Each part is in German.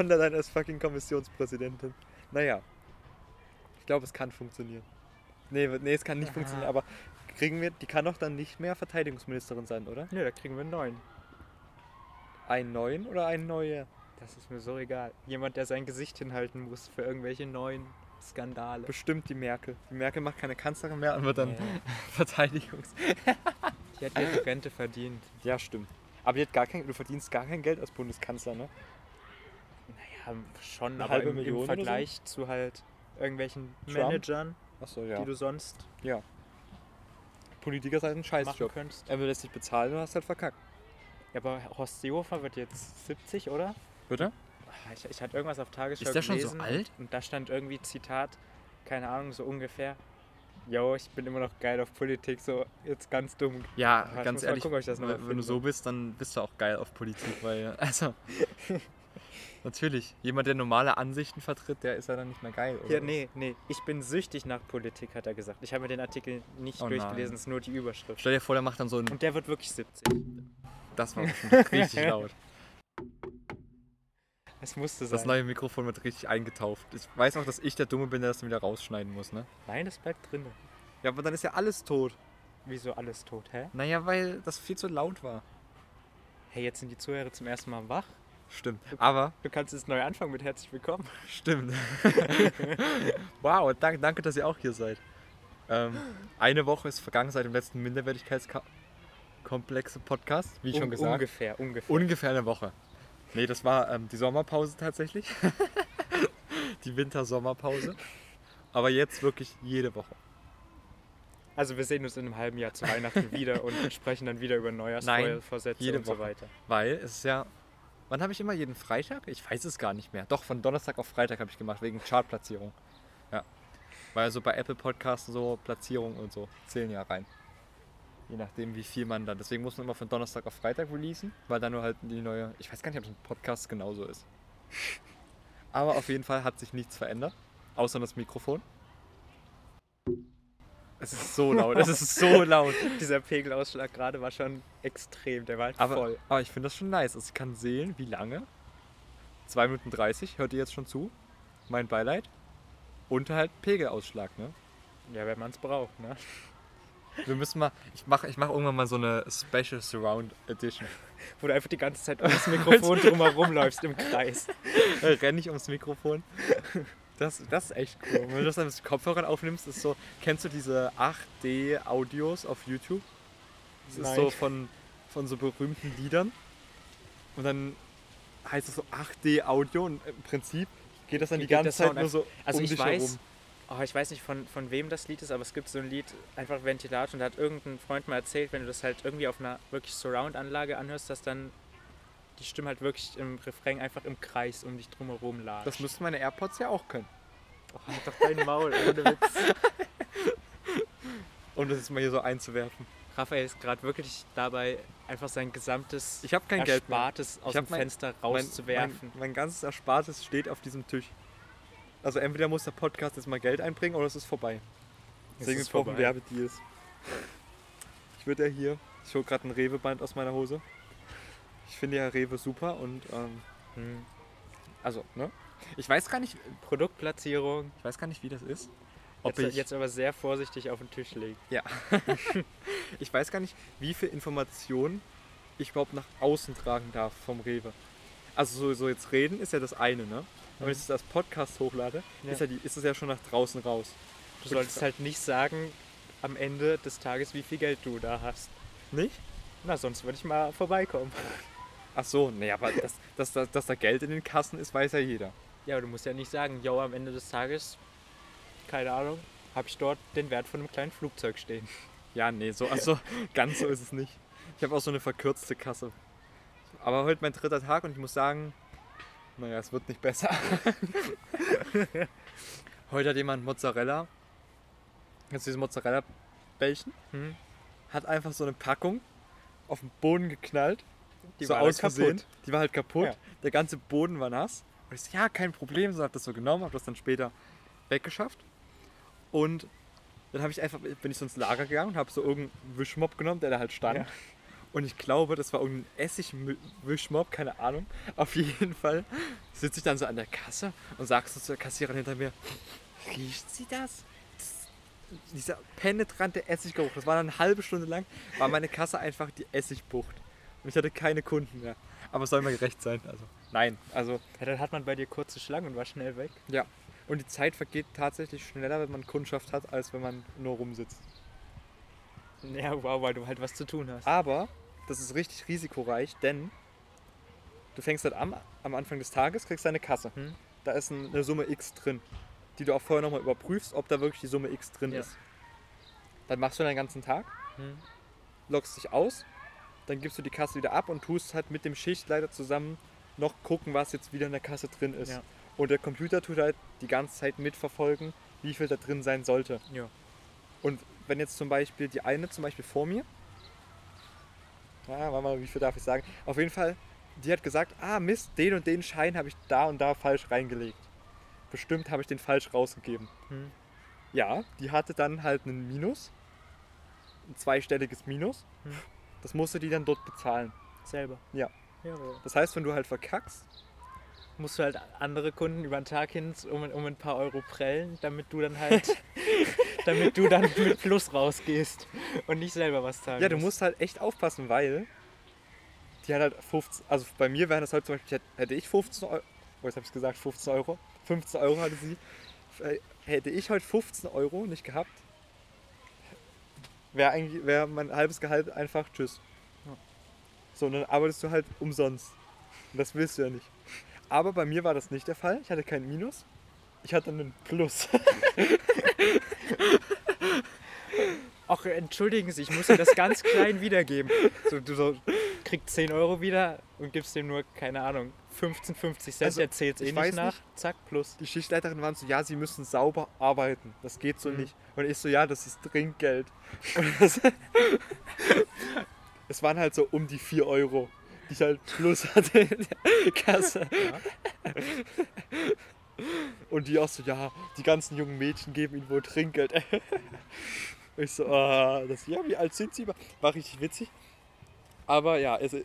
von der Leyen als fucking Kommissionspräsidentin. Naja. Ich glaube, es kann funktionieren. Nee, nee, es kann nicht Aha. funktionieren, aber kriegen wir, die kann doch dann nicht mehr Verteidigungsministerin sein, oder? Nö, da kriegen wir einen neuen. Einen neuen oder einen neue? Das ist mir so egal. Jemand, der sein Gesicht hinhalten muss für irgendwelche neuen Skandale. Bestimmt die Merkel. Die Merkel macht keine Kanzlerin mehr und wird dann Ja. Verteidigungs... Die hat ihre Rente verdient. Ja, stimmt. Aber die hat gar kein, du verdienst gar kein Geld als Bundeskanzler, ne? Schon, Eine aber halbe im, Million im oder so? Vergleich zu halt irgendwelchen Trump? Managern, Achso, ja. die du sonst ja. Politiker sind ein machen Scheißjob. Er will lässt dich bezahlen und hast halt verkackt. Ja, aber Horst Seehofer wird jetzt 70, oder? Bitte? Ah, Ich, ich hatte irgendwas auf Tagesschau Ist der schon so alt? Und da stand irgendwie Zitat, keine Ahnung, so ungefähr. Yo, ich bin immer noch geil auf Politik, so jetzt ganz dumm. Ja, ich ganz ehrlich, gucken, mal wenn du so bist, dann bist du auch geil auf Politik, weil, also, natürlich, jemand, der normale Ansichten vertritt, der ist ja dann nicht mehr geil. Oder? Ja, nee, nee, ich bin süchtig nach Politik, hat er gesagt. Ich habe mir den Artikel nicht Oh durchgelesen, es ist nur die Überschrift. Stell dir vor, der macht dann so ein, Und der wird wirklich 70. das war richtig laut. Es musste sein. Das neue Mikrofon wird richtig eingetauft. Ich weiß auch, dass ich der Dumme bin, der das dann wieder rausschneiden muss, ne? Nein, das bleibt drin. Ja, aber dann ist ja alles tot. Wieso alles tot, hä? Naja, weil das viel zu laut war. Hey, jetzt sind die Zuhörer zum ersten Mal wach. Stimmt. Aber, Du kannst jetzt neu anfangen mit herzlich willkommen. stimmt. wow, danke, danke, dass ihr auch hier seid. Ähm, eine Woche ist vergangen seit dem letzten Minderwertigkeitskomplexe Podcast, wie schon Un- gesagt. Ungefähr, ungefähr. Ungefähr eine Woche. Nee, das war ähm, die Sommerpause tatsächlich. die Wintersommerpause. Aber jetzt wirklich jede Woche. also wir sehen uns in einem halben Jahr zu Weihnachten wieder und sprechen dann wieder über Neujahrsvorsätze und so weiter. Weil es ist ja. Wann habe ich immer jeden Freitag? Ich weiß es gar nicht mehr. Doch, von Donnerstag auf Freitag habe ich gemacht, wegen Chartplatzierung. Ja. Weil so bei Apple Podcasts so Platzierungen und so zählen ja rein. Je nachdem, wie viel man dann. Deswegen muss man immer von Donnerstag auf Freitag releasen, weil dann nur halt die neue. Ich weiß gar nicht, ob das ein Podcast genauso ist. Aber auf jeden Fall hat sich nichts verändert, außer das Mikrofon. Es ist so laut, es ist so laut. Dieser Pegelausschlag gerade war schon extrem, der war halt Aber, voll. aber ich finde das schon nice. Also ich kann sehen, wie lange. 2 Minuten 30, hört ihr jetzt schon zu? Mein Beileid. Und halt Pegelausschlag, ne? Ja, wenn man es braucht, ne? Wir müssen mal, ich mache ich mach irgendwann mal so eine Special Surround Edition. Wo du einfach die ganze Zeit um das Mikrofon drumherum läufst im Kreis. Renn ich ums Mikrofon. Das, das ist echt cool. Wenn du das dann mit Kopfhörern aufnimmst, ist so, kennst du diese 8D-Audios auf YouTube? Das ist Nein. so von, von so berühmten Liedern. Und dann heißt es so 8D-Audio und im Prinzip geht das dann Wie die ganze Zeit nur so Also um ich dich weiß, herum. oh, ich weiß nicht von, von wem das Lied ist, aber es gibt so ein Lied, einfach Ventilator, und da hat irgendein Freund mal erzählt, wenn du das halt irgendwie auf einer wirklich Surround-Anlage anhörst, dass dann die Stimme halt wirklich im Refrain einfach im Kreis um dich drumherum lag. Das müssten meine AirPods ja auch können. oh, halt doch dein Maul, ohne Witz. Um das jetzt mal hier so einzuwerfen. Raphael ist gerade wirklich dabei, einfach sein gesamtes Ich habe kein Geld mehr. Erspartes aus dem mein- Fenster Mein, rauszuwerfen. mein, mein ganzes Erspartes steht auf diesem Tisch. Also entweder muss der Podcast jetzt mal Geld einbringen oder es ist vorbei. Es Deswegen ist brauchen vorbei. Werbedeals. Ich würde ja hier, ich hole gerade ein Rewe-Band aus meiner Hose. Ich finde ja Rewe super und ähm, Hm. also, ne? Ich weiß gar nicht, Produktplatzierung. ich weiß gar nicht, wie das ist. Ob Jetzt, ich, jetzt aber sehr vorsichtig auf den Tisch legen. ja. ich weiß gar nicht, wie viel Informationen ich überhaupt nach außen tragen darf vom Rewe. Also so, so jetzt reden ist ja das eine, ne? Aber wenn ich das als Podcast hochlade, Ja. ist, ja die, ist es ja schon nach draußen raus. Du solltest halt nicht sagen am Ende des Tages, wie viel Geld du da hast. Nicht? Na, sonst würde ich mal vorbeikommen. Ach so, nee, aber dass, dass, dass, dass da Geld in den Kassen ist, weiß ja jeder. Ja, aber du musst ja nicht sagen, yo, am Ende des Tages, keine Ahnung, habe ich dort den Wert von einem kleinen Flugzeug stehen. Ja, nee, so, also ganz so ist es nicht. Ich habe auch so eine verkürzte Kasse. Aber heute mein dritter Tag und ich muss sagen, naja, es wird nicht besser. heute hat jemand Mozzarella, jetzt diese Mozzarella-Bällchen, Hm? hat einfach so eine Packung auf den Boden geknallt. Die so war dann aus Versehen. kaputt. Die war halt kaputt. Ja. Der ganze Boden war nass. Und ich so, ja, kein Problem. So habe das so genommen, habe das dann später weggeschafft. Und dann habe ich einfach, bin ich so ins Lager gegangen und habe so irgendeinen Wischmopp genommen, der da halt stand. Ja. Und ich glaube, das war irgendein Essig-Wischmopp, keine Ahnung. Auf jeden Fall sitze ich dann so an der Kasse und sagst du zur Kassiererin hinter mir, riecht sie das? das dieser penetrante Essiggeruch, das war dann eine halbe Stunde lang, war meine Kasse einfach die Essigbucht. Und ich hatte keine Kunden mehr. Aber es soll mir gerecht sein. Also, nein, also Ja, dann hat man bei dir kurze Schlangen und war schnell weg. ja. Und die Zeit vergeht tatsächlich schneller, wenn man Kundschaft hat, als wenn man nur rumsitzt. Ja, wow, weil du halt was zu tun hast. Aber das ist richtig risikoreich, denn du fängst halt am, am Anfang des Tages, kriegst deine Kasse. Hm? Da ist ein- eine Summe X drin, die du auch vorher nochmal überprüfst, ob da wirklich die Summe X drin Ja. ist. Dann machst du deinen ganzen Tag, Hm? loggst dich aus, dann gibst du die Kasse wieder ab und tust halt mit dem Schichtleiter zusammen noch gucken, was jetzt wieder in der Kasse drin ist. Ja. Und der Computer tut halt die ganze Zeit mitverfolgen, wie viel da drin sein sollte. Ja. Und wenn jetzt zum Beispiel die eine zum Beispiel vor mir, ja, warte mal, wie viel darf ich sagen? Auf jeden Fall, die hat gesagt, ah Mist, den und den Schein habe ich da und da falsch reingelegt. Bestimmt habe ich den falsch rausgegeben. Hm? Ja, die hatte dann halt einen Minus, ein zweistelliges Minus. Hm. Das musste die dann dort bezahlen. Selber. Ja. ja. Das heißt, wenn du halt verkackst, Musst du halt andere Kunden über den Tag hin um, um ein paar Euro prellen, damit du dann halt, damit du dann mit Plus rausgehst und nicht selber was zahlen ja, du musst halt echt aufpassen, weil die hat halt 15, also bei mir wären das halt zum Beispiel, hätte- ich 15 Euro, oh, jetzt habe ich gesagt 15 Euro, 15 Euro hatte sie, hätte ich heute 15 Euro nicht gehabt, wäre eigentlich, wäre mein halbes Gehalt einfach tschüss. So, und dann arbeitest du halt umsonst. Und das willst du ja nicht. Aber bei mir war das nicht der Fall. Ich hatte kein Minus. Ich hatte einen Plus. Ach, entschuldigen Sie, ich muss dir das ganz klein wiedergeben. So, du so, kriegst 10 Euro wieder und gibst dem nur, keine Ahnung, 15, 50 Cent, Also, der zählt eh ich nicht weiß nach. nicht. Zack, plus. Die Schichtleiterin waren so, ja, sie müssen sauber arbeiten. Das geht so Mhm. nicht. Und ich so, ja, das ist Trinkgeld. Das, es waren halt so um die 4 Euro, die ich halt plus hatte in der Kasse. Und die auch so, ja, die ganzen jungen Mädchen geben ihnen wohl Trinkgeld. Ich so, ah, das, ja, wie alt sind sie? War richtig witzig. Aber ja, also,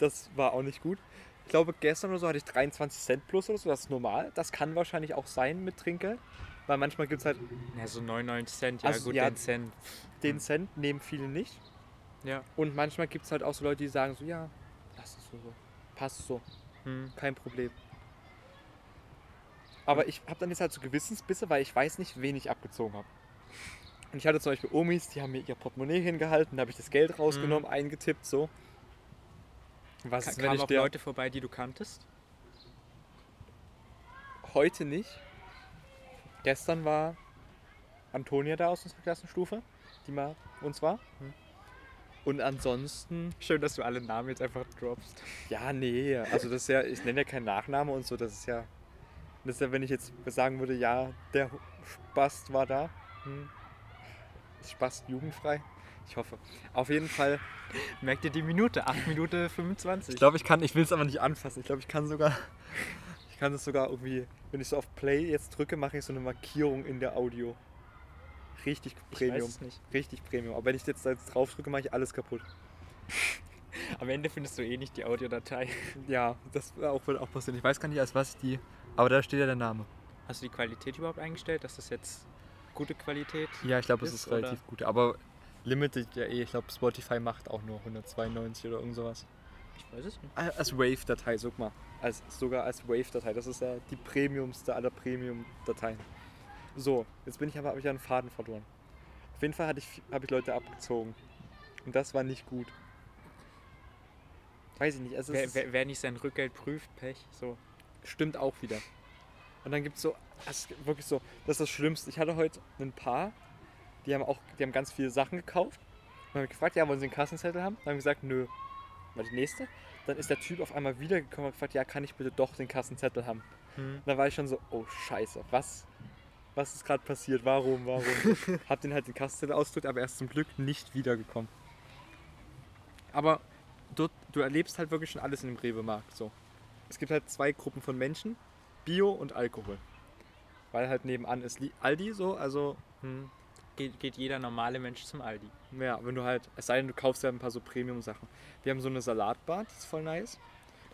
das war auch nicht gut. Ich glaube, gestern oder so hatte ich 23 Cent plus oder so. Das ist normal. Das kann wahrscheinlich auch sein mit Trinkgeld. Weil manchmal gibt es halt Ja, so 99 Cent, ja Also, gut, ja, den Cent. den Cent, nehmen viele nicht. Ja. Und manchmal gibt es halt auch so Leute, die sagen so, ja, lass es so, so. Passt so, Hm. kein Problem. Aber ich habe dann jetzt halt so Gewissensbisse, weil ich weiß nicht, wen ich abgezogen habe. Und ich hatte zum Beispiel Omis, die haben mir ihr Portemonnaie hingehalten, da habe ich das Geld rausgenommen, eingetippt, so. Was Ka ist, wenn kamen auch der Leute vorbei, die du kanntest? heute nicht? Gestern war Antonia da aus unserer Klassenstufe, die mal uns war. Hm. Und ansonsten Schön, dass du alle Namen jetzt einfach droppst. Ja, nee, also das ist ja, ich nenne ja keinen Nachname und so, das ist ja, das ist ja, wenn ich jetzt sagen würde, ja, der Spast war da. Hm. Spast jugendfrei? Ich hoffe. Auf jeden Fall. Merkt ihr die Minute? 8 Minuten 25. Ich glaube, ich kann, ich will es aber nicht anfassen. Ich glaube, ich kann sogar, ich kann es sogar irgendwie, wenn ich so auf Play jetzt drücke, mache ich so eine Markierung in der Audio. Richtig Premium. Richtig Premium. Aber wenn ich jetzt da jetzt drauf drücke, mache ich alles kaputt. Am Ende findest du eh nicht die Audiodatei. Ja, das auch, wird auch passieren. Ich weiß gar nicht, als was ich die. Aber da steht ja der Name. Hast du die Qualität überhaupt eingestellt, dass das jetzt gute Qualität Ja, ich glaube, es ist, relativ gut. Aber Limited ja eh. Ich glaube, Spotify macht auch nur 192 oder irgend sowas. Ich weiß es nicht. Als Wave-Datei, guck mal. Als, sogar als Wave-Datei. Das ist ja die premiumste aller Premium-Dateien. So, jetzt bin ich aber, habe ich einen Faden verloren. Auf jeden Fall hatte ich, habe ich Leute abgezogen. Und das war nicht gut. Weiß ich nicht. Also Wer, wer, wer nicht sein Rückgeld prüft, Pech. So. stimmt auch wieder. Und dann gibt es so, das ist wirklich so, das ist das Schlimmste. Ich hatte heute ein Paar, die haben auch, die haben ganz viele Sachen gekauft. Und dann habe ich gefragt, ja, wollen sie einen Kassenzettel haben? Dann haben sie gesagt, nö. War die nächste. Dann ist der Typ auf einmal wiedergekommen und gefragt, ja, kann ich bitte doch den Kassenzettel haben? Hm. Dann war ich schon so, oh scheiße, was, was ist gerade passiert? Warum, warum? hab den halt den Kassenzettel ausgedrückt, aber er ist zum Glück nicht wiedergekommen. Aber dort, du erlebst halt wirklich schon alles in dem Rewe-Markt so. Es gibt halt zwei Gruppen von Menschen, Bio und Alkohol. Weil halt nebenan ist Aldi so, also Hm. Geht, geht jeder normale Mensch zum Aldi. ja, wenn du halt, es sei denn, du kaufst ja ein paar so Premium-Sachen. Wir haben so eine Salatbar, die ist voll nice.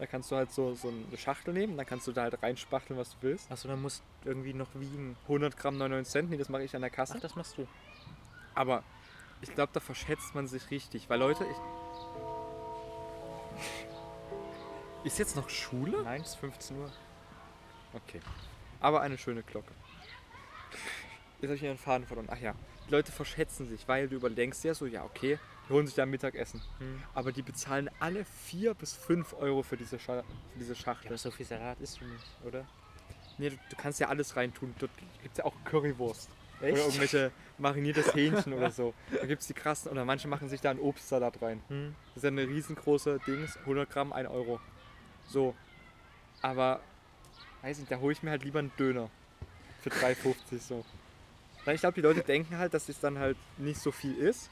Da kannst du halt so, so eine Schachtel nehmen, dann kannst du da halt reinspachteln, was du willst. Achso, dann musst du irgendwie noch wiegen. 100 Gramm 99 Cent, nee, das mache ich an der Kasse. Ach, das machst du. Aber ich glaube, da verschätzt man sich richtig. Weil Leute, ich. Ist jetzt noch Schule? Nein, es ist 15 Uhr. Okay. Aber eine schöne Glocke. Jetzt habe ich ihren Faden verloren. Ach ja. Die Leute verschätzen sich, weil du überdenkst ja so, ja, okay, die holen sich da Mittagessen. Hm. Aber die bezahlen alle 4 bis 5 Euro für diese, Scha für diese Ja, Schachtel. aber so viel Salat isst du nicht, oder? Nee, du, du kannst ja alles reintun. Dort gibt es ja auch Currywurst. Oder irgendwelche mariniertes Hähnchen oder so. Da gibt es die krassen, oder manche machen sich da einen Obstsalat rein. Hm. Das ist ja eine riesengroße Dings, 100 Gramm, 1 Euro. So. Aber, weiß nicht, da hole ich mir halt lieber einen Döner. Für 3,50 so. Weil ich glaube, die Leute denken halt, dass es dann halt nicht so viel ist.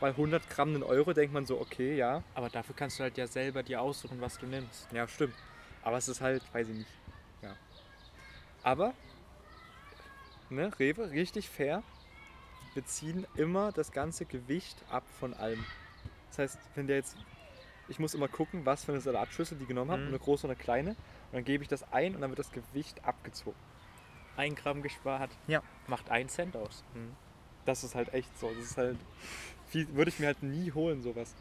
Weil 100 Gramm einen Euro denkt man so, okay, ja. Aber dafür kannst du halt ja selber dir aussuchen, was du nimmst. Ja, stimmt. Aber es ist halt, weiß ich nicht. Ja. Aber, ne, Rewe, richtig fair. Wir ziehen immer das ganze Gewicht ab von allem. Das heißt, wenn der jetzt, ich muss immer gucken, was für eine Salatschüssel die genommen hat, Mhm. eine große und eine kleine. Und dann gebe ich das ein und dann wird das Gewicht abgezogen. Ein Gramm gespart. Ja. Macht ein Cent aus. Hm. Das ist halt echt so. Das ist halt, viel, würde ich mir halt nie holen, sowas.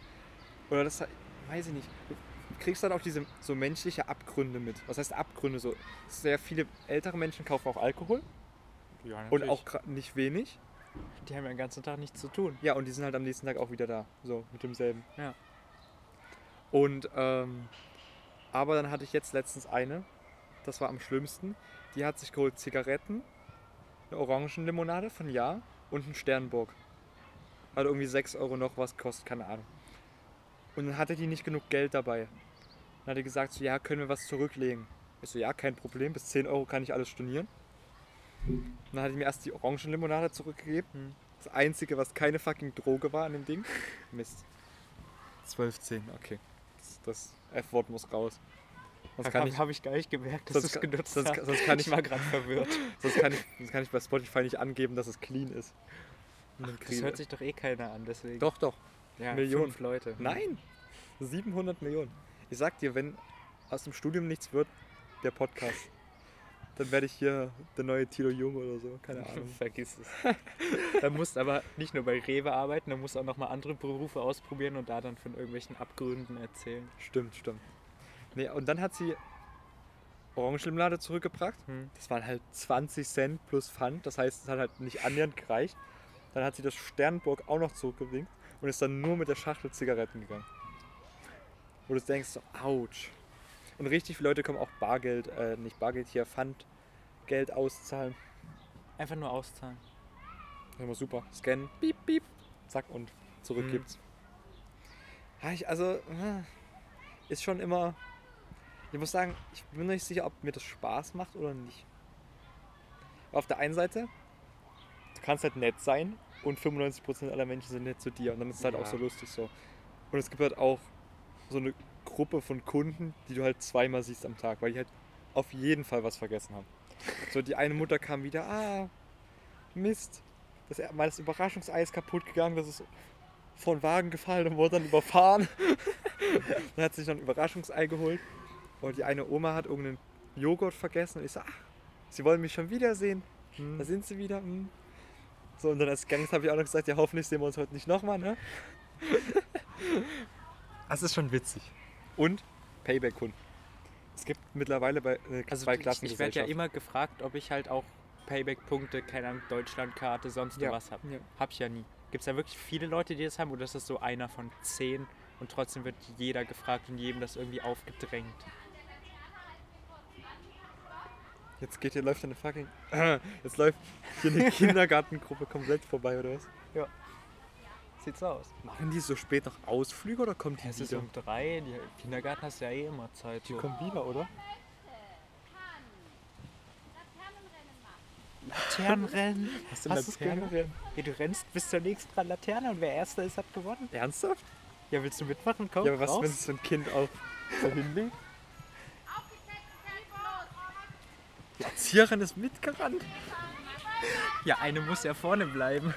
Oder das, weiß ich nicht. Du kriegst dann auch diese so menschliche Abgründe mit. Was heißt Abgründe? So, sehr viele ältere Menschen kaufen auch Alkohol Ja, und auch nicht wenig. Die haben ja den ganzen Tag nichts zu tun. Ja, und die sind halt am nächsten Tag auch wieder da. So, mit demselben. Ja. Und, ähm, aber dann hatte ich jetzt letztens eine, das war am schlimmsten. Die hat sich geholt Zigaretten, eine Orangenlimonade von Ja und einen Sternburg. Hat irgendwie 6 Euro noch was kostet, keine Ahnung. Und dann hatte die nicht genug Geld dabei. Dann hat die gesagt, so, ja, können wir was zurücklegen? Ich so, ja, kein Problem, bis 10 Euro kann ich alles stornieren. Und dann hat die mir erst die Orangenlimonade zurückgegeben. Hm. Das einzige, was keine fucking Droge war an dem Ding. Mist. 12, 10, okay. Das, das F-Wort muss raus. Sonst kann, ich, habe ich gar nicht gemerkt, dass du es genutzt sonst- hast. sonst kann ich- ich war gerade verwirrt. sonst, kann ich, sonst kann ich bei Spotify nicht angeben, dass es clean ist. Dann Das hört sich doch eh keiner an, deswegen. doch, doch. ja, Millionen. Fünf Leute. Nein! 700 Millionen. Ich sag dir, wenn aus dem Studium nichts wird, der Podcast, dann werde ich hier der neue Tilo Jung oder so. Keine Ahnung. Vergiss es. da musst aber nicht nur bei Rewe arbeiten, da musst auch nochmal andere Berufe ausprobieren und da dann von irgendwelchen Abgründen erzählen. Stimmt, stimmt. Nee, und dann hat sie Orangenlimonade zurückgebracht. Hm. Das waren halt 20 Cent plus Pfand. Das heißt, es hat halt nicht annähernd gereicht. Dann hat sie das Sternburg auch noch zurückgewinkt und ist dann nur mit der Schachtel Zigaretten gegangen. Wo du denkst, so, ouch. Und richtig viele Leute kommen auch Bargeld, äh, nicht Bargeld hier, Pfandgeld auszahlen. Einfach nur auszahlen. Das ist immer super. Scannen, piep, piep, zack und zurück Mhm. gibt's. Ich, also, äh, ist schon immer. Ich muss sagen, ich bin nicht sicher, ob mir das Spaß macht oder nicht. Auf der einen Seite, du kannst halt nett sein und 95% aller Menschen sind nett zu dir und dann ist es halt auch Ja. so lustig so. Und es gibt halt auch so eine Gruppe von Kunden, die du halt zweimal siehst am Tag, weil die halt auf jeden Fall was vergessen haben. So, die eine Mutter kam wieder, ah, Mist, das, mal das Überraschungseis ist kaputt gegangen, das ist vor den Wagen gefallen und wurde dann überfahren. dann hat sie sich noch ein Überraschungsei geholt. Und die eine Oma hat irgendeinen Joghurt vergessen und ich so, ach, sie wollen mich schon wiedersehen. Da sind sie wieder. Hm. So, und dann als Gangs habe ich auch noch gesagt, ja, hoffentlich sehen wir uns heute nicht nochmal, ne? Das ist schon witzig. Und Payback-Kunden. Es gibt mittlerweile bei äh, Also zwei ich, Klassen ich werde ja immer gefragt, ob ich halt auch Payback-Punkte, keine Ahnung, Deutschlandkarte, sonst Ja. was habe. Ja. Hab ich ja nie. Gibt es da wirklich viele Leute, die das haben oder ist das so einer von zehn und trotzdem wird jeder gefragt und jedem das irgendwie aufgedrängt? Jetzt geht hier, läuft eine fucking. Jetzt läuft hier eine Kindergartengruppe komplett vorbei, oder was? Sieht so aus. Machen die so spät noch Ausflüge oder kommt die Es ist wieder? um drei, die Kindergarten hast du ja eh immer Zeit. Die So. kommen wieder, oder? Laternenrennen. Hast du Hast du's Laterne gehört? rennen? Ja, du rennst bis zur nächsten dran Laterne und wer Erster ist, hat gewonnen. Ernsthaft? Ja, willst du mitmachen? Komm, ja, aber was, raus. wenn so ein Kind auch so hinlegt? Die Erzieherin ist mitgerannt. Ja, eine muss ja vorne bleiben.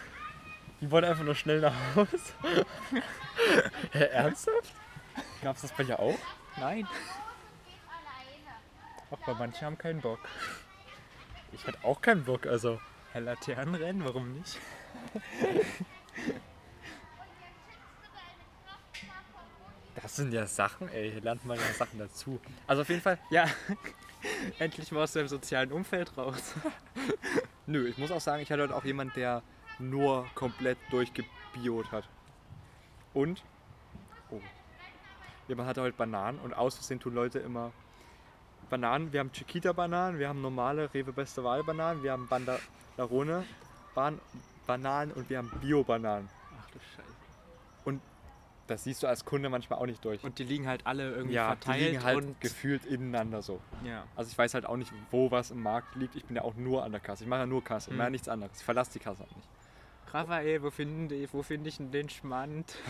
Die wollte einfach nur schnell nach Hause. Hä, ernsthaft? Gab's das bei dir auch? Nein. Auch bei manchen haben keinen Bock. Ich hatte auch keinen Bock, also. Herr Laternenrennen, warum nicht? Das sind ja Sachen, ey, hier lernt man ja Sachen dazu. Also auf jeden Fall, Ja, endlich mal aus dem sozialen Umfeld raus. nö, ich muss auch sagen, ich hatte heute auch jemand, der nur komplett durchgebiot hat. Und, oh, jemand hatte heute Bananen und aus Versehen tun Leute immer Bananen. Wir haben Chiquita-Bananen, wir haben normale Rewe Beste Wahl-Bananen, wir haben Bandarone Ban Bananen und wir haben Bio-Bananen. Ach du Scheiße. Das siehst du als Kunde manchmal auch nicht durch. Und die liegen halt alle irgendwie ja, die verteilt liegen halt und gefühlt ineinander so. ja. Also ich weiß halt auch nicht, wo was im Markt liegt. Ich bin ja auch nur an der Kasse. Ich mache ja nur Kasse, ich mache ja Hm. nichts anderes. Ich verlasse die Kasse auch nicht. Raphael, wo finde ich, wo finde ich denn den Schmand?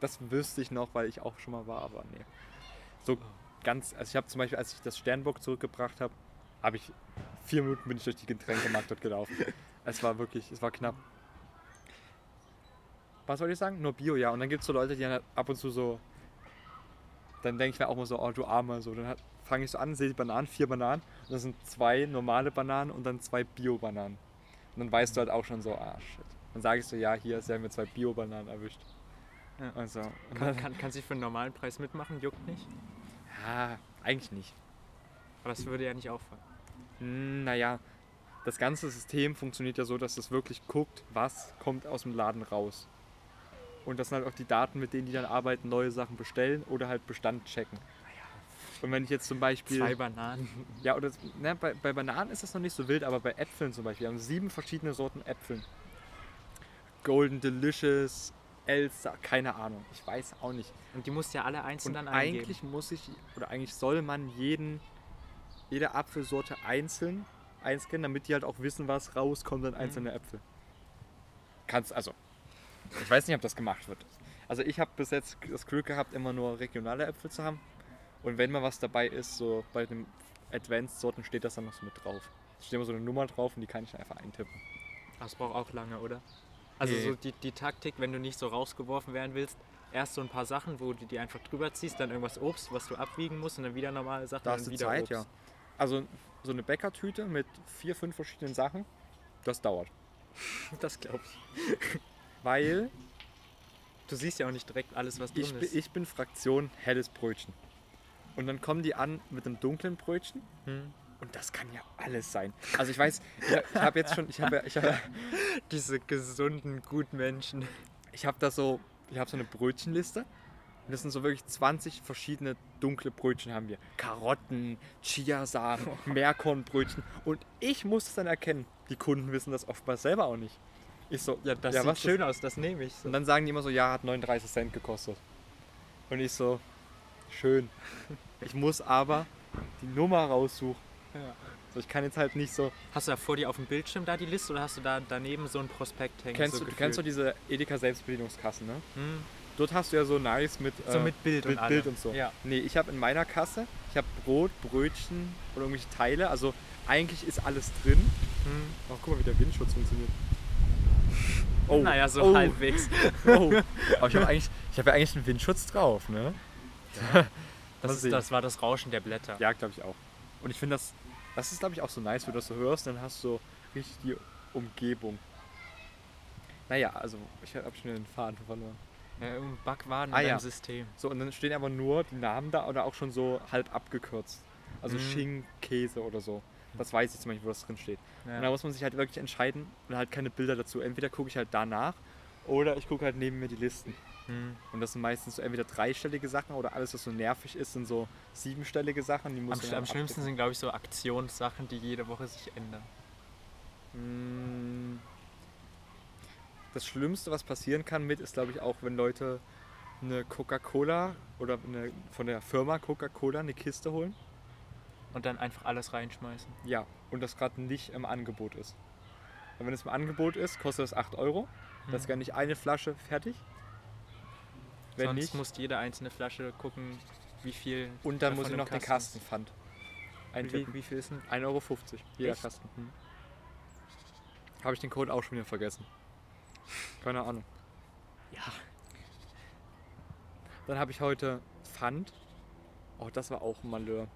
Das wüsste ich noch, weil ich auch schon mal war, aber nee. So ganz, also ich habe zum Beispiel, als ich das Sternburg zurückgebracht habe, habe ich vier Minuten bin ich durch die Getränkemarkt dort gelaufen. Es war wirklich, es war knapp. Was soll ich sagen? Nur Bio, ja. Und dann gibt es so Leute, die dann halt ab und zu so, dann denke ich mir auch mal so, oh du Armer, so. Dann fange ich so an, sehe die Bananen, vier Bananen, und das sind zwei normale Bananen und dann zwei Bio-Bananen. Und dann weißt du halt auch schon so, ah shit. Dann sage ich so, ja, hier, sie haben mir zwei Bio-Bananen erwischt. Ja. Also, und Kann, dann- kann, kann sie für einen normalen Preis mitmachen? Juckt nicht. Ja, eigentlich nicht. Aber das würde ja nicht auffallen. Hm, Naja, das ganze System funktioniert ja so, dass es wirklich guckt, was kommt aus dem Laden raus. Und das sind halt auch die Daten, mit denen die dann arbeiten, neue Sachen bestellen oder halt Bestand checken. Und wenn ich jetzt zum Beispiel. Zwei Bananen. Ja, oder ne, bei, bei Bananen ist das noch nicht so wild, aber bei Äpfeln zum Beispiel. Wir haben sieben verschiedene Sorten Äpfeln. Golden Delicious, Elsa, keine Ahnung. Ich weiß auch nicht. Und die musst du ja alle einzeln Und dann eingeben. eigentlich muss ich, oder eigentlich soll man jeden, jede Apfelsorte einzeln einscannen, damit die halt auch wissen, was rauskommt an einzelne Äpfel. Kannst, also, ich weiß nicht, ob das gemacht wird. Also ich habe bis jetzt das Glück gehabt, immer nur regionale Äpfel zu haben. Und wenn mal was dabei ist, so bei den Advanced-Sorten steht das dann noch so mit drauf. Da steht immer so eine Nummer drauf und die kann ich dann einfach eintippen. Das braucht auch lange, oder? Also Nee. so die, die Taktik, wenn du nicht so rausgeworfen werden willst, erst so ein paar Sachen, wo du die einfach drüber ziehst, dann irgendwas Obst, was du abwiegen musst und dann wieder normale Sachen Da hast du wieder Zeit, Obst. ja. Also so eine Bäckertüte mit vier, fünf verschiedenen Sachen, das dauert. Das glaubst Weil du. Siehst ja auch nicht direkt alles, was drin Ich bin, ist. ich bin Fraktion helles Brötchen. Und dann kommen die an mit einem dunklen Brötchen. Hm. Und das kann ja alles sein. Also ich weiß, ich, ich habe jetzt schon, ich habe, ich habe, Diese gesunden Gutmenschen. ich habe da so, ich habe so eine Brötchenliste. Und das sind so wirklich 20 verschiedene dunkle Brötchen haben wir. Karotten, Chiasamen, Meerkornbrötchen. Und ich muss es dann erkennen. Die Kunden wissen das oftmals selber auch nicht. Ich so, Ja, das ja, sieht was, schön aus, das nehme ich. So. Und dann sagen die immer so, ja, hat 39 Cent gekostet. Und ich so, schön. Ich muss aber die Nummer raussuchen. Ja. So, ich kann jetzt halt nicht so. Hast du da vor dir auf dem Bildschirm da die Liste oder hast du da daneben so ein Prospekt hängen? Kennst so du, du kennst doch diese Edeka Selbstbedienungskassen, ne? Hm. Dort hast du ja so nice mit, So äh, mit Bild und Bild, allem. Bild und so. Ja. Nee, ich habe in meiner Kasse, ich habe Brot, Brötchen oder irgendwelche Teile. Also eigentlich ist alles drin. Hm. Oh, guck mal, wie der Windschutz funktioniert. Oh, Naja, so oh, halbwegs. Oh. Aber ich habe eigentlich, ich hab ja eigentlich einen Windschutz drauf, ne? Das, ist, das war das Rauschen der Blätter. Ja, glaube ich auch. Und ich finde das, das ist glaube ich auch so nice, wenn du das so hörst, dann hast du so richtig die Umgebung. Naja, also ich habe schon den Faden verloren. Ja, um Backwaren Ah, in ja. System. So, und dann stehen aber nur die Namen da oder auch schon so halb abgekürzt. Also Mhm. Schinken, Käse oder so. Das weiß ich zum Beispiel, wo das drin steht. Und da Ja. muss man sich halt wirklich entscheiden und halt keine Bilder dazu. Entweder gucke ich halt danach oder ich gucke halt neben mir die Listen. Hm. Und das sind meistens so entweder dreistellige Sachen oder alles, was so nervig ist, sind so siebenstellige Sachen. Die muss Am, am schlimmsten sind, glaube ich, so Aktionssachen, die jede Woche sich ändern. Mm. Das Schlimmste, was passieren kann mit, ist glaube ich auch, wenn Leute eine Coca-Cola oder eine, von der Firma Coca-Cola eine Kiste holen. Und dann einfach alles reinschmeißen. Ja, und das gerade nicht im Angebot ist. Und wenn es im Angebot ist, kostet es 8 Euro. Das ist Mhm. gar nicht eine Flasche fertig. Wenn Sonst nicht, muss jede einzelne Flasche gucken, wie viel. und dann muss ich noch den Kasten Kastenpfand ist. Wie, wie viel ist denn? 1,50 Euro jeder Echt? Kasten. Hm. Habe ich den Code auch schon wieder vergessen. Keine Ahnung. Ja. Dann habe ich heute Pfand Oh, das war auch ein Malheur.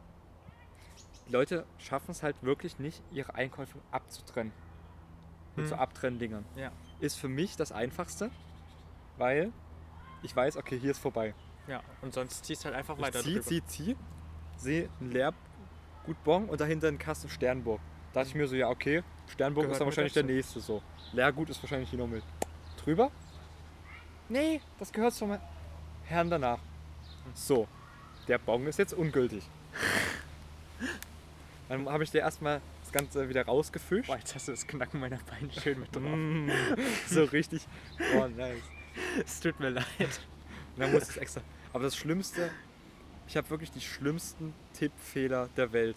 Die Leute schaffen es halt wirklich nicht, ihre Einkäufe abzutrennen. Mit Hm. so Abtrenndingern. Ja. Ist für mich das Einfachste, weil ich weiß, okay, hier ist vorbei. Ja, und sonst ziehst du halt einfach Ich weiter zieh, drüber. zieh, zieh, sehe ein Leergutbon und dahinter einen Kasten Sternburg. Da dachte ich mir so, ja, okay, Sternburg Gehört ist dann wahrscheinlich der nächste so. Leergut ist wahrscheinlich hier noch mit. Drüber? Nee, das gehört zum Herrn danach. So, der Bon ist jetzt ungültig. Dann habe ich dir erstmal das Ganze wieder rausgefischt. Boah, jetzt hast du das Knacken meiner Beine schön mit drauf. Mm, so richtig. Oh, nice. Es tut mir leid. Und dann muss es extra. Aber das Schlimmste, ich habe wirklich die schlimmsten Tippfehler der Welt.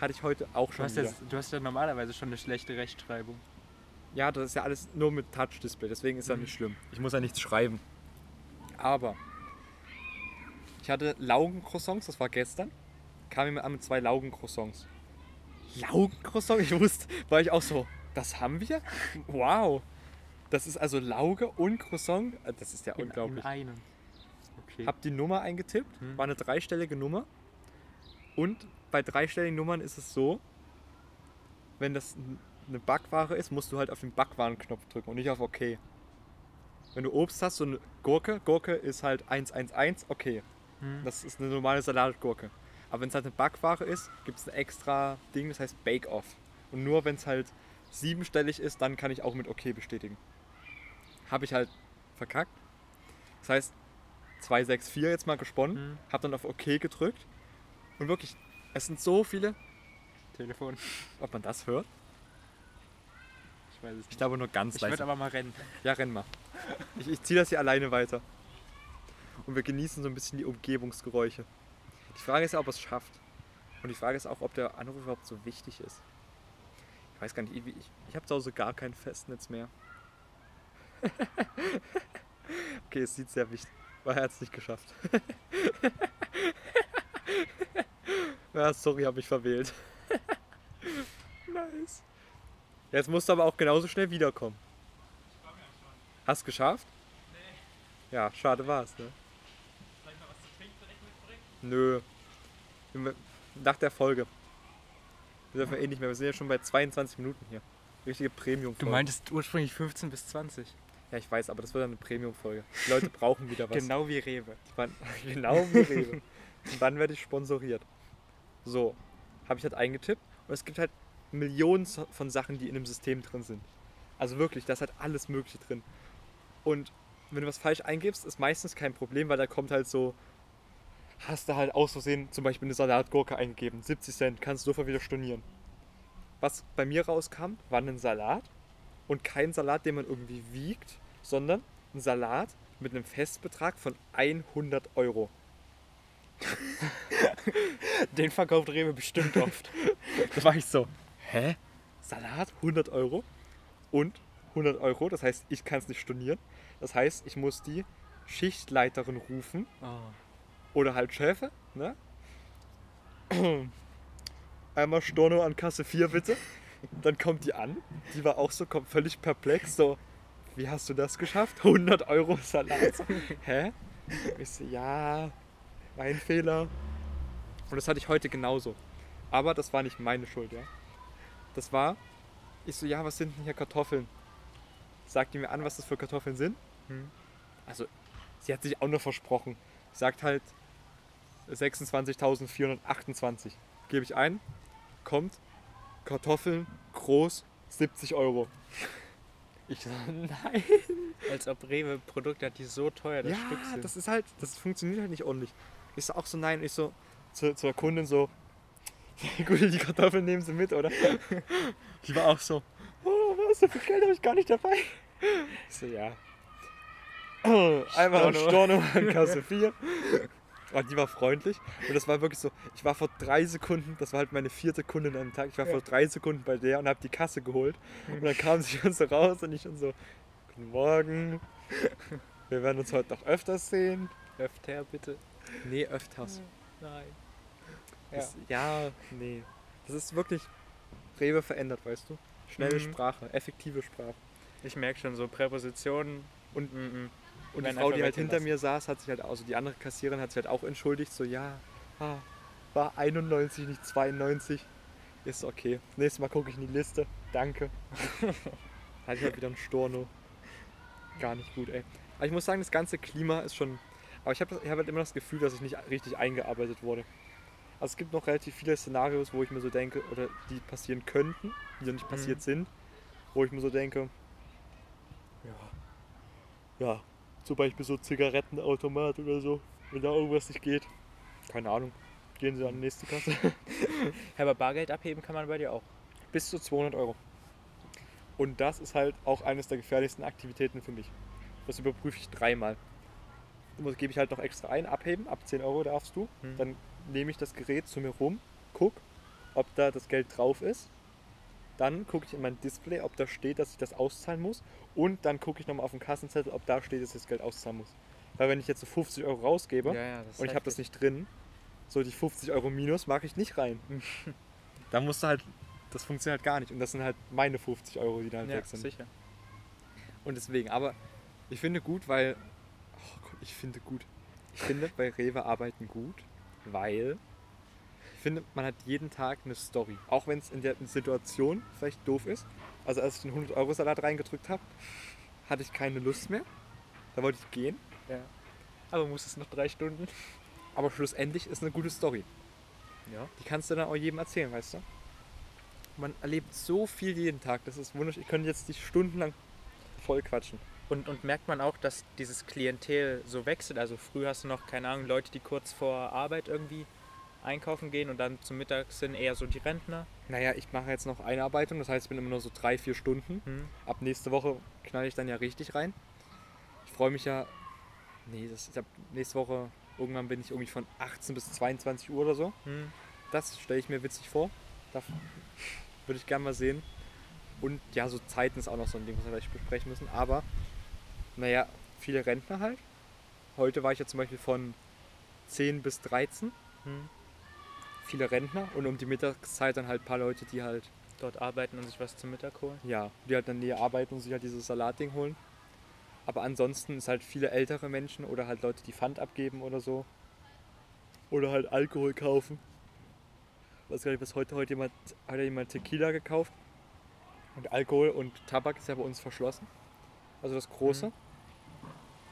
Hatte ich heute auch Du schon hast, wieder. jetzt, du hast ja normalerweise schon eine schlechte Rechtschreibung. Ja, das ist ja alles nur mit Touch-Display, deswegen ist ja Mhm. nicht schlimm. Ich muss ja nichts schreiben. Aber ich hatte Laugencroissants, das war gestern. Kam jemand an mit zwei Laugencroissants. Laugencroissant? Ich wusste, war ich auch so, das haben wir? Wow. Das ist also Lauge und Croissant. Äh, Das ist ja In, unglaublich. in einem. Okay. Hab die Nummer eingetippt, Hm. war eine dreistellige Nummer. Und bei dreistelligen Nummern ist es so, wenn das eine Backware ist, musst du halt auf den Backwarenknopf drücken und nicht auf OK. Wenn du Obst hast, so eine Gurke, Gurke ist halt 111, okay. Hm. Das ist eine normale Salatgurke. Aber wenn es halt eine Backware ist, gibt es ein extra Ding, das heißt Bake Off. Und nur wenn es halt siebenstellig ist, dann kann ich auch mit OK bestätigen. Habe ich halt verkackt. Das heißt, 264 jetzt mal gesponnen, Hm. habe dann auf OK gedrückt. Und wirklich, es sind so viele, Telefon. ob man das hört. Ich weiß es nicht. Ich glaube nur ganz Ich leise. würde aber mal rennen. Ja, renn mal. Ich, ich ziehe das hier alleine weiter. Und wir genießen so ein bisschen die Umgebungsgeräusche. Die Frage ist ja, ob er es schafft. Und die Frage ist auch, ob der Anruf überhaupt so wichtig ist. Ich weiß gar nicht, ich, ich, ich habe zu Hause gar kein Festnetz mehr. okay, es sieht sehr wichtig. Weil er hat es nicht geschafft. ja, sorry, habe ich verwählt. nice. Jetzt musst du aber auch genauso schnell wiederkommen. Hast geschafft? Nee. Ja, schade war's, ne? Soll ich mal was zu trinken direkt mitbringen? Nö. Nach der Folge. Wir dürfen eh nicht mehr. Wir sind ja schon bei 22 Minuten hier. Richtige premium Du meintest ursprünglich 15 bis 20. Ja, ich weiß, aber das wird eine Premium-Folge. Die Leute brauchen wieder was. Genau wie Rewe. Wann, genau wie Rewe. Und dann werde ich sponsoriert. So, habe ich halt eingetippt und es gibt halt Millionen von Sachen, die in dem System drin sind. Also wirklich, da ist halt alles Mögliche drin. Und wenn du was falsch eingibst, ist meistens kein Problem, weil da kommt halt so, hast du halt aus Versehen zum Beispiel eine Salatgurke eingegeben, 70 Cent, kannst du sofort wieder stornieren. Was bei mir rauskam, war ein Salat und kein Salat, den man irgendwie wiegt, sondern ein Salat mit einem Festbetrag von 100 Euro. Den verkauft Rewe bestimmt oft. Da war ich so, hä? Salat 100 Euro und 100 Euro, das heißt, ich kann es nicht stornieren. Das heißt, ich muss die Schichtleiterin rufen Oh. oder halt Chefe, ne? Einmal Storno an Kasse 4 bitte. Dann kommt die an, die war auch so kommt völlig perplex, so, wie hast du das geschafft? 100 Euro Salat. Hä? Ich so, ja, mein Fehler. Und das hatte ich heute genauso. Aber das war nicht meine Schuld, ja. Das war, ich so, ja, was sind denn hier Kartoffeln? Sagt die mir an, was das für Kartoffeln sind? Hm. Also, sie hat sich auch nur versprochen. Sagt halt 26.428. Gebe ich ein, kommt Kartoffeln groß 70 Euro. Ich so, nein. Als ob Rewe Produkte hat, die so teuer das ja, Stück sind. das ist halt, das funktioniert halt nicht ordentlich. Ich so auch so, nein, ich so zu, zur Kundin so, gut, die Kartoffeln nehmen sie mit, oder? Die war auch so, oh, was, so viel Geld habe ich gar nicht dabei. Ich so, ja. Einmal ein Storno. Storno an Kasse 4. Und die war freundlich. Und das war wirklich so, ich war vor drei Sekunden, das war halt meine vierte Kundin am Tag, ich war Ja. vor drei Sekunden bei der und habe die Kasse geholt. Und dann kam sie schon so raus und ich schon so, guten Morgen. Wir werden uns heute noch öfters sehen. Öfter bitte. Nee, öfters. Nein. Ja. Das, ja, nee. Das ist wirklich Rewe verändert, weißt du? Schnelle Mhm. Sprache, effektive Sprache. Ich merke schon so Präpositionen Und, mm, mm. Und die Frau, die halt hinter mir saß, hat sich halt, also die andere Kassiererin hat sich halt auch entschuldigt, so ja, Ah, war 91, nicht 92. Ist okay. Nächstes Mal gucke ich in die Liste. Danke. Hatte ich halt wieder ein Storno. Gar nicht gut, ey. Aber ich muss sagen, das ganze Klima ist schon. Aber ich habe hab halt immer das Gefühl, dass ich nicht richtig eingearbeitet wurde. Also es gibt noch relativ viele Szenarios, wo ich mir so denke, oder die passieren könnten, die noch nicht passiert Mhm. sind, wo ich mir so denke, ja, ja, zum Beispiel so Zigarettenautomat oder so, wenn da irgendwas nicht geht. Keine Ahnung. Gehen Sie an die nächste Kasse. Aber Bargeld abheben kann man bei dir auch. Bis zu 200 Euro. Und das ist halt auch eines der gefährlichsten Aktivitäten für mich. Das überprüfe ich dreimal. Da gebe ich halt noch extra ein, abheben, ab 10 Euro darfst du. Hm. Dann nehme ich das Gerät zu mir rum, guck, ob da das Geld drauf ist. Dann gucke ich in mein Display, ob da steht, dass ich das auszahlen muss. Und dann gucke ich nochmal auf den Kassenzettel, ob da steht, dass ich das Geld auszahlen muss. Weil wenn ich jetzt so 50 Euro rausgebe ja, ist und ich habe das nicht drin, so die 50 Euro minus mache ich nicht rein. da musst du halt, das funktioniert halt gar nicht. Und das sind halt meine 50 Euro, die da halt Ja, weg sind. sicher. Und deswegen, aber ich finde gut, weil. Oh Gott, ich finde gut. Ich finde bei Rewe arbeiten gut, weil finde, man hat jeden Tag eine Story. Auch wenn es in der Situation vielleicht doof ist. Also als ich den 100-Euro-Salat reingedrückt habe, hatte ich keine Lust mehr. Da wollte ich gehen. Ja. Aber muss es noch drei Stunden? Aber schlussendlich ist eine gute Story. Ja. Die kannst du dann auch jedem erzählen, weißt du? Man erlebt so viel jeden Tag. Das ist wunderschön. Ich könnte jetzt dich stundenlang voll quatschen. Und, und merkt man auch, dass dieses Klientel so wechselt? Also früher hast du noch, keine Ahnung, Leute, die kurz vor Arbeit irgendwie einkaufen gehen und dann zum Mittag sind eher so die Rentner. Naja, ich mache jetzt noch Einarbeitung, das heißt, ich bin immer nur so drei, vier Stunden. Hm. Ab nächste Woche knall ich dann ja richtig rein. Ich freue mich ja. Nee, das, ich hab, nächste Woche irgendwann bin ich irgendwie von 18 bis 22 Uhr oder so. Hm. Das stelle ich mir witzig vor. Da würde ich gerne mal sehen. Und ja, so Zeiten ist auch noch so ein Ding, was wir vielleicht besprechen müssen. Aber, naja, viele Rentner halt. Heute war ich ja zum Beispiel von 10 bis 13. Hm. Viele Rentner und um die Mittagszeit dann halt ein paar Leute, die halt Dort arbeiten und sich was zum Mittag holen. ja, die halt in der Nähe arbeiten und sich halt dieses Salatding holen. Aber ansonsten ist halt viele ältere Menschen oder halt Leute, die Pfand abgeben oder so. Oder halt Alkohol kaufen. Ich weiß gar nicht, was heute, heute jemand, hat ja jemand Tequila gekauft. Und Alkohol und Tabak ist ja bei uns verschlossen. Also das Große. Mhm.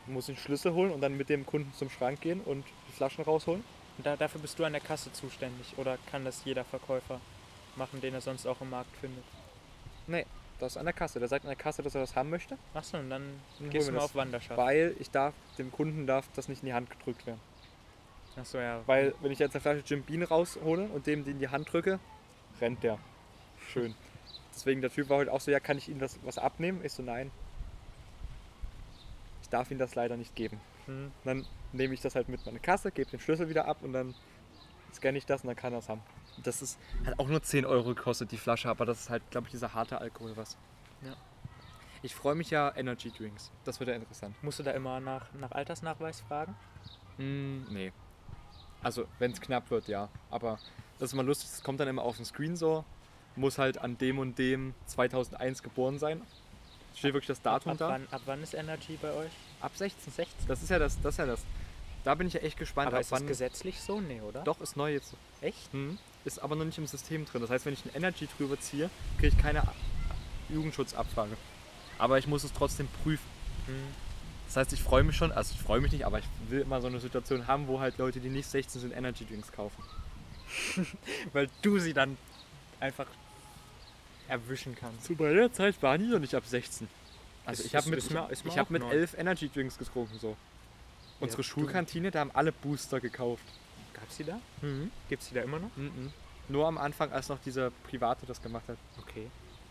Man muss den Schlüssel holen und dann mit dem Kunden zum Schrank gehen und die Flaschen rausholen. Und da, dafür bist du an der Kasse zuständig. Oder kann das jeder Verkäufer machen, den er sonst auch im Markt findet? Nee, das ist an der Kasse. Der sagt an der Kasse, dass er das haben möchte. Achso, und dann Dann gehst du mal auf Wanderschaft. Weil ich darf, dem Kunden darf das nicht in die Hand gedrückt werden. Achso, ja. Weil wenn ich jetzt eine Flasche Jim Beam raushole und dem die in die Hand drücke, rennt der. Schön. Deswegen der Typ war heute auch so, ja, kann ich Ihnen das was abnehmen? Ich so, nein. Ich darf Ihnen das leider nicht geben. Hm. Dann nehme ich das halt mit meine Kasse, gebe den Schlüssel wieder ab und dann scanne ich das und dann kann er es haben. Das ist, hat auch nur 10 Euro gekostet, die Flasche, aber das ist halt, glaube ich, dieser harte Alkohol was. Ja. Ich freue mich ja Energy Drinks. Das wird ja interessant. Musst du da immer nach, nach Altersnachweis fragen? Mm, nee. Also, wenn es knapp wird, ja. Aber das ist immer lustig, das kommt dann immer auf den Screen so. Muss halt an dem und dem 2001 geboren sein. Steht wirklich das Datum ab, da. Wann, ab wann ist Energy bei euch? Ab 16. 16. Das ist ja das, das ist ja das. Da bin ich ja echt gespannt, Aber ab ist das gesetzlich so? Nee, oder? Doch, ist neu jetzt. Echt? Hm. Ist aber noch nicht im System drin. Das heißt, wenn ich ein Energy drüber ziehe, kriege ich keine Jugendschutzabfrage. Aber ich muss es trotzdem prüfen. Hm. Das heißt, ich freue mich schon, also ich freue mich nicht, aber ich will immer so eine Situation haben, wo halt Leute, die nicht 16 sind, Energy Drinks kaufen. Weil du sie dann einfach erwischen kannst. Zu meiner Zeit waren die noch nicht ab 16. Also Ist- ich habe mit, ist mir- ist mir ich hab mit neu. elf Energy Drinks getrunken so. Unsere du- Schulkantine, da haben alle Booster gekauft. Gab's die da? Mhm. Gibt's die da immer noch? Mhm. Nur am Anfang, als noch dieser Private das gemacht hat. Okay.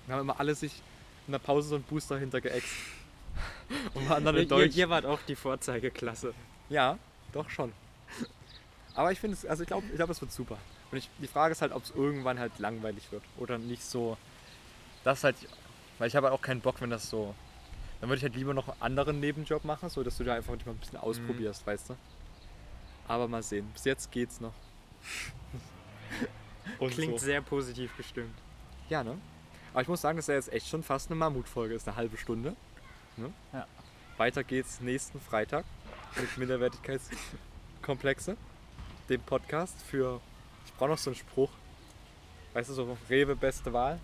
Da haben immer alle sich in der Pause so einen Booster hintergeäxt. Und waren dann in Deutsch. ihr, ihr wart auch die Vorzeigeklasse. Ja, doch schon. Aber ich finde es, also ich glaube, ich glaub, es wird super. Und ich, die Frage ist halt, ob es irgendwann halt langweilig wird oder nicht so. Das halt, weil ich habe halt auch keinen Bock, wenn das so. Dann würde ich halt lieber noch einen anderen Nebenjob machen, so dass du da einfach mal ein bisschen ausprobierst, weißt du. Aber mal sehen. Bis jetzt geht's noch. Und Klingt so. sehr positiv gestimmt. Ja, ne? Aber ich muss sagen, das ist ja jetzt echt schon fast eine Mammutfolge. Ist eine halbe Stunde. Ne? Ja. Weiter geht's nächsten Freitag mit Minderwertigkeitskomplexe. dem Podcast für. Ich brauche noch so einen Spruch. Weißt du, so Rewe beste Wahl?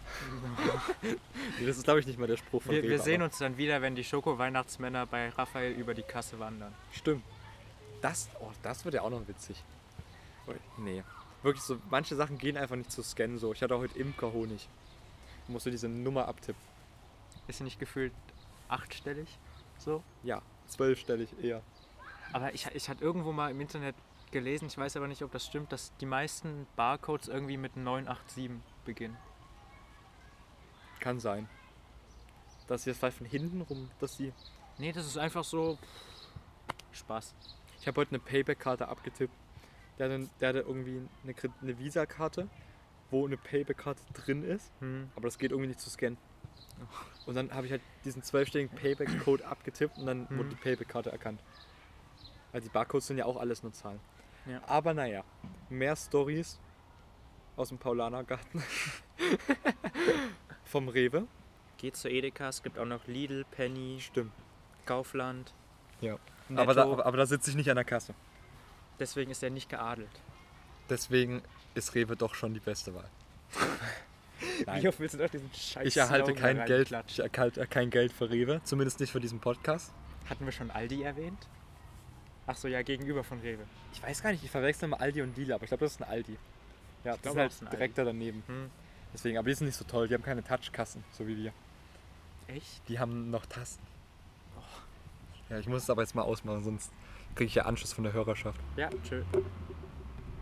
nee, das ist, glaube ich, nicht mal der Spruch von Wir, Rewe. wir sehen aber- uns dann wieder, wenn die Schoko-Weihnachtsmänner bei Raphael über die Kasse wandern. Stimmt. Das, oh, das wird ja auch noch witzig. Nee. Wirklich so, manche Sachen gehen einfach nicht zu scannen so. Ich hatte heute Imkerhonig. Du musst du diese Nummer abtippen. Ist sie nicht gefühlt achtstellig? So? Ja, zwölfstellig eher. Aber ich, ich hatte irgendwo mal im Internet gelesen, ich weiß aber nicht, ob das stimmt, dass die meisten Barcodes irgendwie mit 987 beginnen. Kann sein. Dass sie das vielleicht von hinten rum, dass sie. Nee, das ist einfach so Spaß. Ich habe heute eine Payback-Karte abgetippt. Der hatte, der hatte irgendwie eine, eine Visa-Karte, wo eine Payback-Karte drin ist, Hm. aber das geht irgendwie nicht zu scannen. Und dann habe ich halt diesen zwölfstelligen Payback-Code abgetippt und dann wurde Mhm. die Payback-Karte erkannt. Also die Barcodes sind ja auch alles nur Zahlen. Ja. Aber naja, mehr Stories aus dem Paulanergarten. Vom Rewe. Geht zu Edeka, es gibt auch noch Lidl, Penny, Stimmt. Kaufland. Ja. Netto. Aber da, aber, da sitze ich nicht an der Kasse. Deswegen ist er nicht geadelt. Deswegen ist Rewe doch schon die beste Wahl. Nein. Wie oft willst du doch diesen Scheiß Ich erhalte kein Geld, ich erhalte kein Geld für Rewe, zumindest nicht für diesen Podcast. Hatten wir schon Aldi erwähnt? Ach so, ja, gegenüber von Rewe. Ich weiß gar nicht, ich verwechsel mal Aldi und Lidl, aber ich glaube, das ist ein Aldi. Ja, das ist glaube halt es ist ein direkt da daneben. Hm. Deswegen, aber die sind nicht so toll, die haben keine Touchkassen, so wie wir. Echt? Die haben noch Tasten. Ja, ich muss es aber jetzt mal ausmachen, sonst kriege ich ja Anschluss von der Hörerschaft. Ja, tschö.